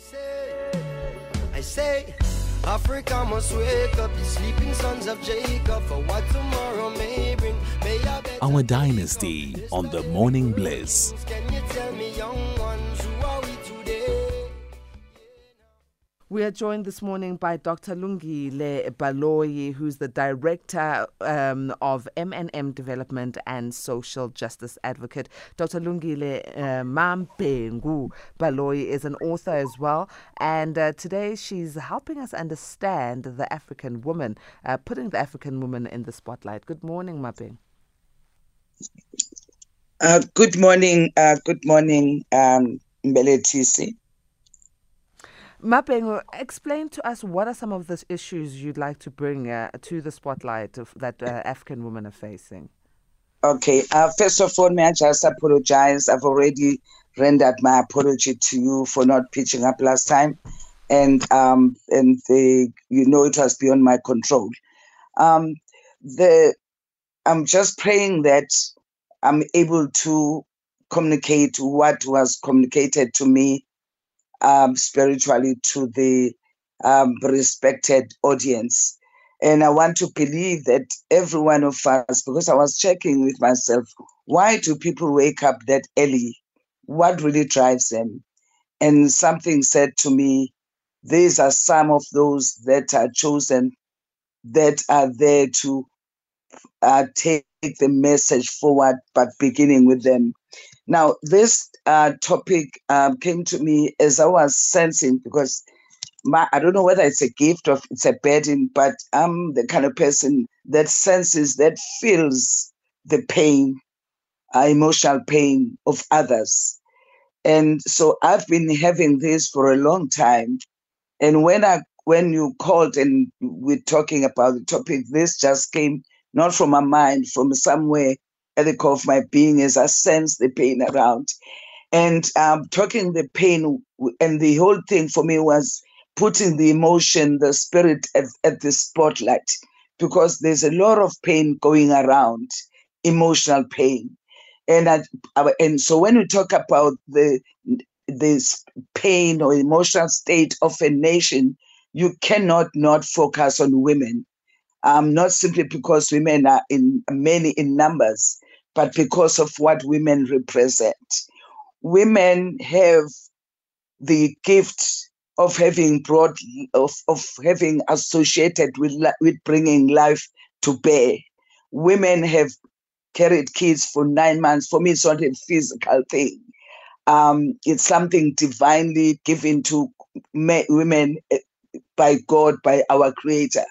say, I say, Africa must wake up, the sleeping sons of Jacob, for what tomorrow may bring. May Our dynasty on the morning bliss. We are joined this morning by Dr. Lungile Baloyi, who's the Director um, of M&M Development and Social Justice Advocate. Dr. Lungile uh, Mabhengu Baloyi is an author as well, and uh, today she's helping us understand the African woman, uh, putting the African woman in the spotlight. Good morning, Mabeng. Uh, good morning, uh, good morning, um, Mbelethisi. Mapeng, explain to us what are some of the issues you'd like to bring uh, to the spotlight of, that uh, African women are facing? Okay, uh, first of all, may I just apologize? I've already rendered my apology to you for not pitching up last time, and um, and the you know it was beyond my control. Um, the I'm just praying that I'm able to communicate what was communicated to me um, spiritually to the um, respected audience. And I want to believe that every one of us, because I was checking with myself, why do people wake up that early? What really drives them? And something said to me, these are some of those that are chosen that are there to uh, take the message forward, but beginning with them. Now, this uh, topic um, came to me as I was sensing because my, I don't know whether it's a gift or it's a burden, but I'm the kind of person that senses, that feels the pain, uh, emotional pain of others. And so I've been having this for a long time. And when I when you called and we're talking about the topic, this just came not from my mind, from somewhere at the core of my being as I sense the pain around. And um, talking the pain, and the whole thing for me was putting the emotion, the spirit at, at the spotlight, because there's a lot of pain going around, emotional pain. And I, and so when we talk about the this pain or emotional state of a nation, you cannot not focus on women um, not simply because women are in many in numbers, but because of what women represent. Women have the gift of having brought of, of having associated with with bringing life to bear. Women have carried kids for nine months. For me, it's not a physical thing. Um, it's something divinely given to women eh, by God, by our Creator.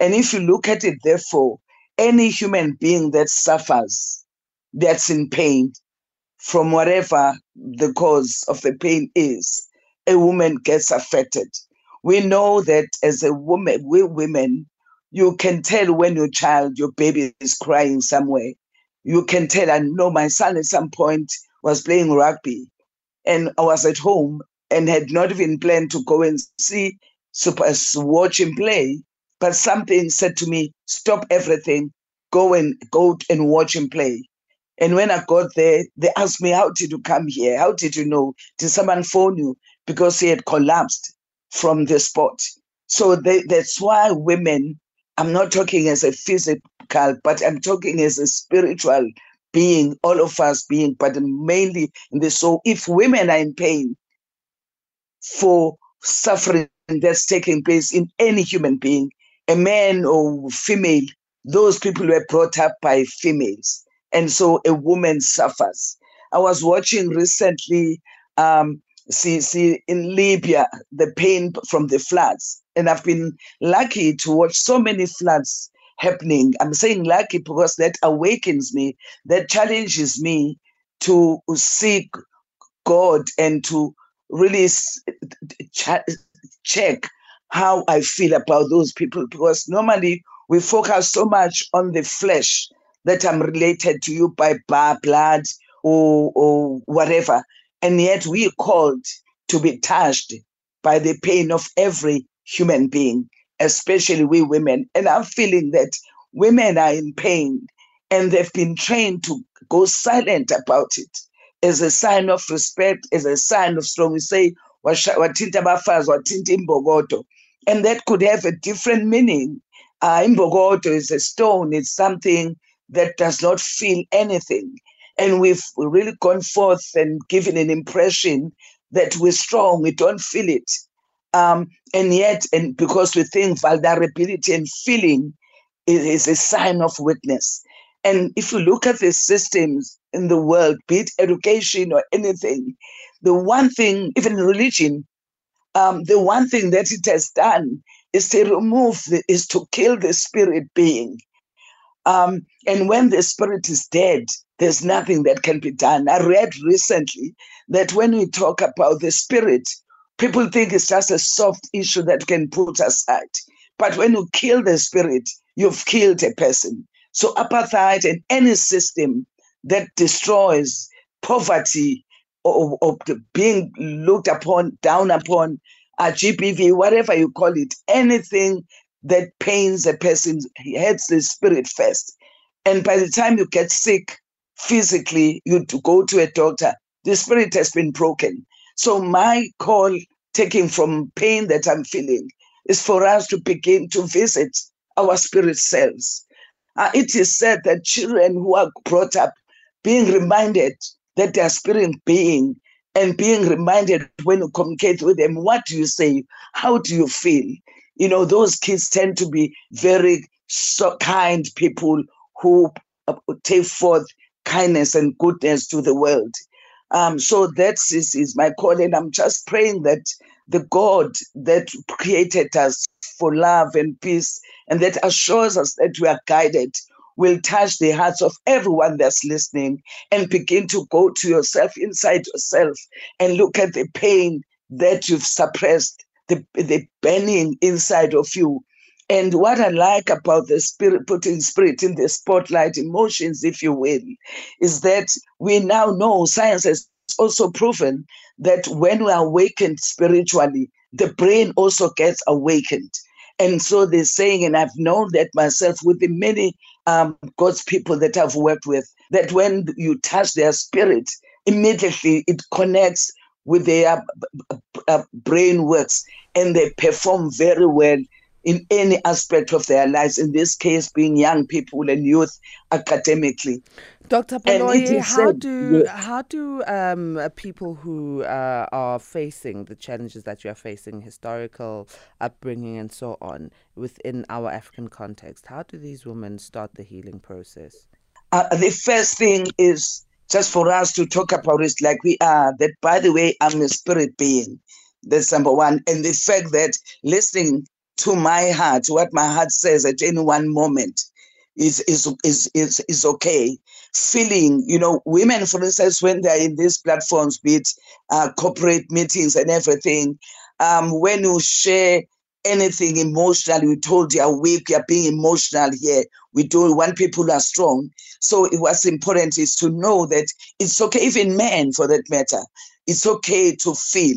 And if you look at it, therefore, any human being that suffers, that's in pain, from whatever the cause of the pain is, a woman gets affected. We know that as a woman, we women, you can tell when your child, your baby is crying somewhere. You can tell. I know my son at some point was playing rugby and I was at home and had not even planned to go and see, super, watch him play. But something said to me, stop everything, go and go and watch him play. And when I got there, they asked me, How did you come here? How did you know? Did someone phone you? Because he had collapsed from the spot. So they, that's why women, I'm not talking as a physical, but I'm talking as a spiritual being, all of us being, but mainly in the soul. If women are in pain for suffering that's taking place in any human being, a man or female, those people were brought up by females. And so a woman suffers. I was watching recently, um, see, see, in Libya, the pain from the floods. And I've been lucky to watch so many floods happening. I'm saying lucky because that awakens me, that challenges me to seek God and to really check how I feel about those people because normally we focus so much on the flesh that I'm related to you by blood or, or whatever. And yet we are called to be touched by the pain of every human being, especially we women. And I'm feeling that women are in pain and they've been trained to go silent about it as a sign of respect, as a sign of strong. We say, wathinta imbokodo and that could have a different meaning uh, is a stone it's something that does not feel anything. And we've really gone forth and given an impression that we're strong we don't feel it. Um, and yet and because we think vulnerability and feeling is, is a sign of weakness. And if you look at the systems in the world, be it education or anything, the one thing, even religion, um, the one thing that it has done is to remove, the, is to kill the spirit being. Um, and when the spirit is dead, there's nothing that can be done. I read recently that when we talk about the spirit, people think it's just a soft issue that can put aside. But when you kill the spirit, you've killed a person. So apartheid and any system that destroys poverty or, or being looked upon, down upon, a GBV, whatever you call it, anything that pains a person hurts the spirit first. And by the time you get sick physically, you to go to a doctor, the spirit has been broken. So my call, taking from pain that I'm feeling, is for us to begin to visit our spirit selves uh, it is said that children who are brought up being reminded that they are spirit being and being reminded when you communicate with them, what do you say? How do you feel? You know, those kids tend to be very so kind people who uh, take forth kindness and goodness to the world. Um, so that is, is my call, and I'm just praying that the God that created us for love and peace and that assures us that we are guided will touch the hearts of everyone that's listening and begin to go to yourself inside yourself and look at the pain that you've suppressed, the, the burning inside of you. And what I like about the spirit, putting spirit in the spotlight, emotions, if you will, is that we now know science has also proven that when we are awakened spiritually, the brain also gets awakened. And so they're saying, and I've known that myself with the many um, God's people that I've worked with, that when you touch their spirit, immediately it connects with their uh, brain works and they perform very well in any aspect of their lives, in this case being young people and youth academically. Dr. Baloyi, how said, do yeah. how do um, people who uh, are facing the challenges that you are facing, historical upbringing and so on, within our African context, how do these women start the healing process? Uh, the first thing is just for us to talk about it like we are. That by the way, I'm a spirit being. That's number one, and the fact that listening to my heart, what my heart says at any one moment, is is is is, is okay feeling you know women for instance when they're in these platforms be it uh, corporate meetings and everything um, when you share anything emotional we told you are weak you're being emotional here we don't want people are strong so what's important is to know that it's okay even men for that matter it's okay to feel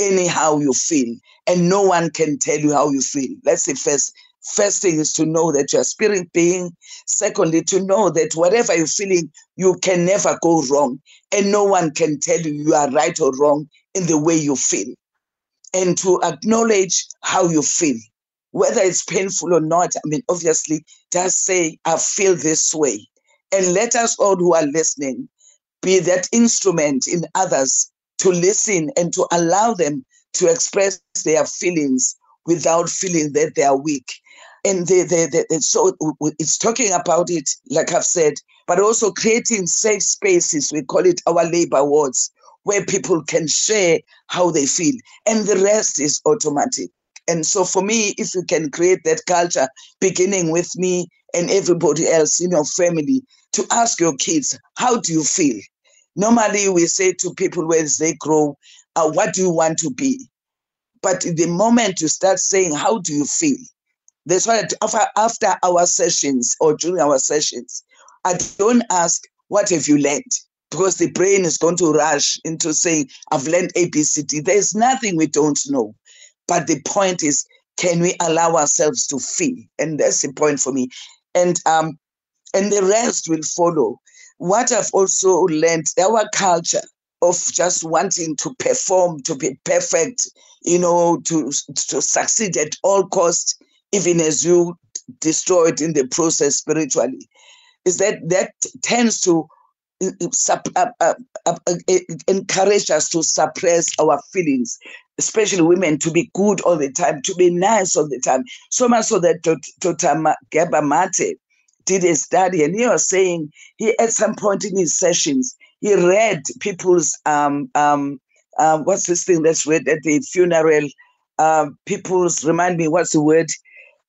anyhow you feel and no one can tell you how you feel that's the first First thing is to know that you're spirit being. Secondly, to know that whatever you're feeling, you can never go wrong. And no one can tell you you are right or wrong in the way you feel. And to acknowledge how you feel, whether it's painful or not. I mean, obviously, just say, I feel this way. And let us all who are listening be that instrument in others to listen and to allow them to express their feelings without feeling that they are weak and they, they, they, so it's talking about it, like I've said, but also creating safe spaces. We call it our labor wards, where people can share how they feel, and the rest is automatic. And so, for me, if you can create that culture, beginning with me and everybody else in your family, to ask your kids, how do you feel? Normally, we say to people as they grow, uh, what do you want to be? But the moment you start saying, how do you feel? That's why after our sessions or during our sessions, I don't ask, What have you learned? Because the brain is going to rush into saying, I've learned ABCD. There's nothing we don't know. But the point is, can we allow ourselves to feel? And that's the point for me. And um, and the rest will follow. What I've also learned, our culture of just wanting to perform, to be perfect, you know, to to succeed at all costs, even as you destroy it in the process spiritually, is that that tends to encourage us to suppress our feelings, especially women, to be good all the time, to be nice all the time. So much so that Dr. Gabor Mate did a study, and he was saying he at some point in his sessions he read people's um um um what's this thing that's read at the funeral? Uh, people's remind me what's the word?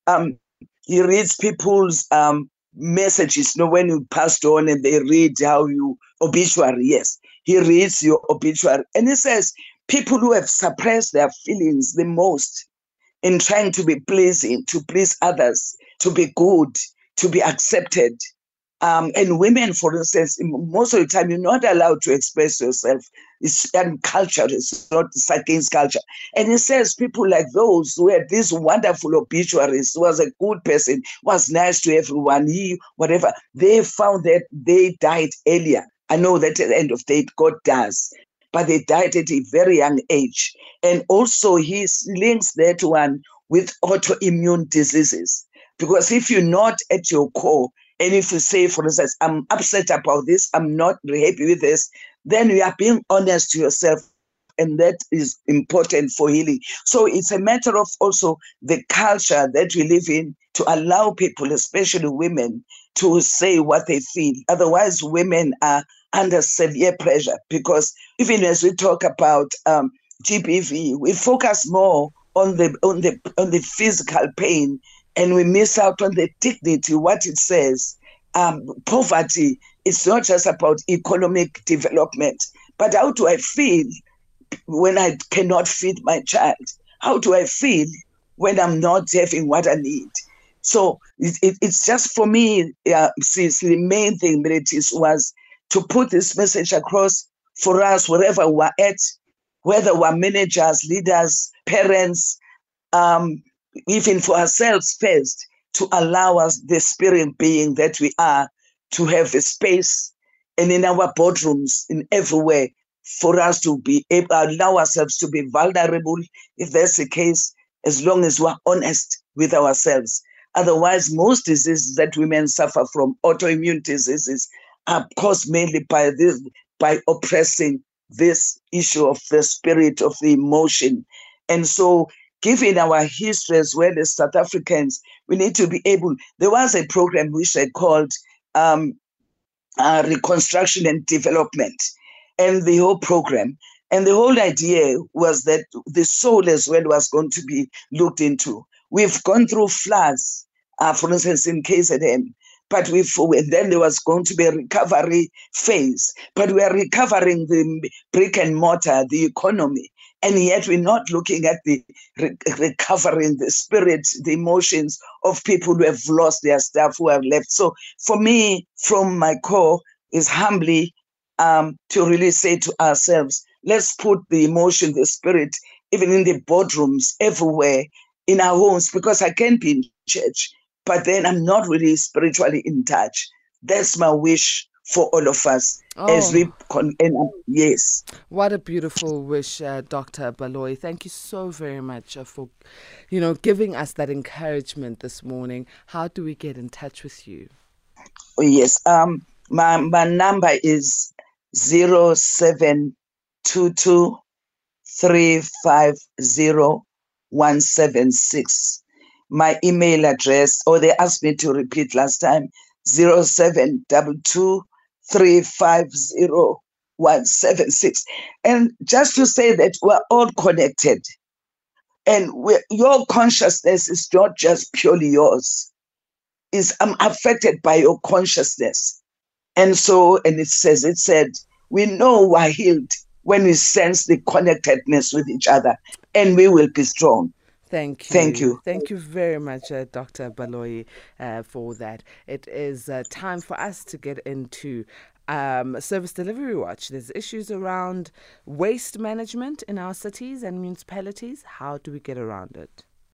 Um, he reads people's um messages. You know, when you passed on and they read how you obituary. Yes, he reads your obituary, and he says people who have suppressed their feelings the most in trying to be pleasing, to please others, to be good, to be accepted, um, and women, for instance, most of the time you're not allowed to express yourself. It's and culture, it's not it's against culture. And it says people like those who had these wonderful obituaries, was a good person, was nice to everyone, he, whatever, they found that they died earlier. I know that at the end of the day, God does, but they died at a very young age. And also, he links that one with autoimmune diseases. Because if you're not at your core, and if you say, for instance, I'm upset about this, I'm not happy with this, then you are being honest to yourself. And that is important for healing. So it's a matter of also the culture that we live in to allow people, especially women, to say what they feel. Otherwise, women are under severe pressure because even as we talk about um, GBV, we focus more on the on the on the physical pain and we miss out on the dignity, what it says. Um, poverty is not just about economic development, but how do I feel when I cannot feed my child? How do I feel when I'm not having what I need? So it, it, it's just for me, uh, since the main thing that is was to put this message across for us, wherever we're at, whether we're managers, leaders, parents, um, even for ourselves first, to allow us, the spirit being that we are, to have a space and in our boardrooms, in everywhere, for us to be able allow ourselves to be vulnerable, if that's the case, as long as we're honest with ourselves. Otherwise, most diseases that women suffer from, autoimmune diseases, are caused mainly by this, by oppressing this issue of the spirit of the emotion. And so given our history as well as South Africans, we need to be able. There was a program which I called um, uh, Reconstruction and Development, and the whole program. And the whole idea was that the soul as well was going to be looked into. We've gone through floods, uh, for instance, in KZN, but we've then there was going to be a recovery phase. But we are recovering the brick and mortar, the economy, and yet we're not looking at the re- recovering the spirit the emotions of people who have lost their stuff who have left. So for me from my core is humbly um, to really say to ourselves let's put the emotion the spirit even in the boardrooms everywhere in our homes because i can be in church but then i'm not really spiritually in touch. That's my wish for all of us oh. as we con- and, yes. What a beautiful wish uh, dr baloyi. Thank you so very much uh, for you know giving us that encouragement this morning. How do we get in touch with you? Oh, yes um my my number is 0722 my email address or they asked me to repeat last time 0722 350176. And just to say that we're all connected. And your consciousness is not just purely yours. Is I'm affected by your consciousness. And so, and it says, it said, we know we're healed when we sense the connectedness with each other, and we will be strong. Thank you. Thank you. Thank you very much, uh, Dr. Baloyi, uh, for that. It is uh, time for us to get into um, Service Delivery Watch. There's issues around waste management in our cities and municipalities. How do we get around it?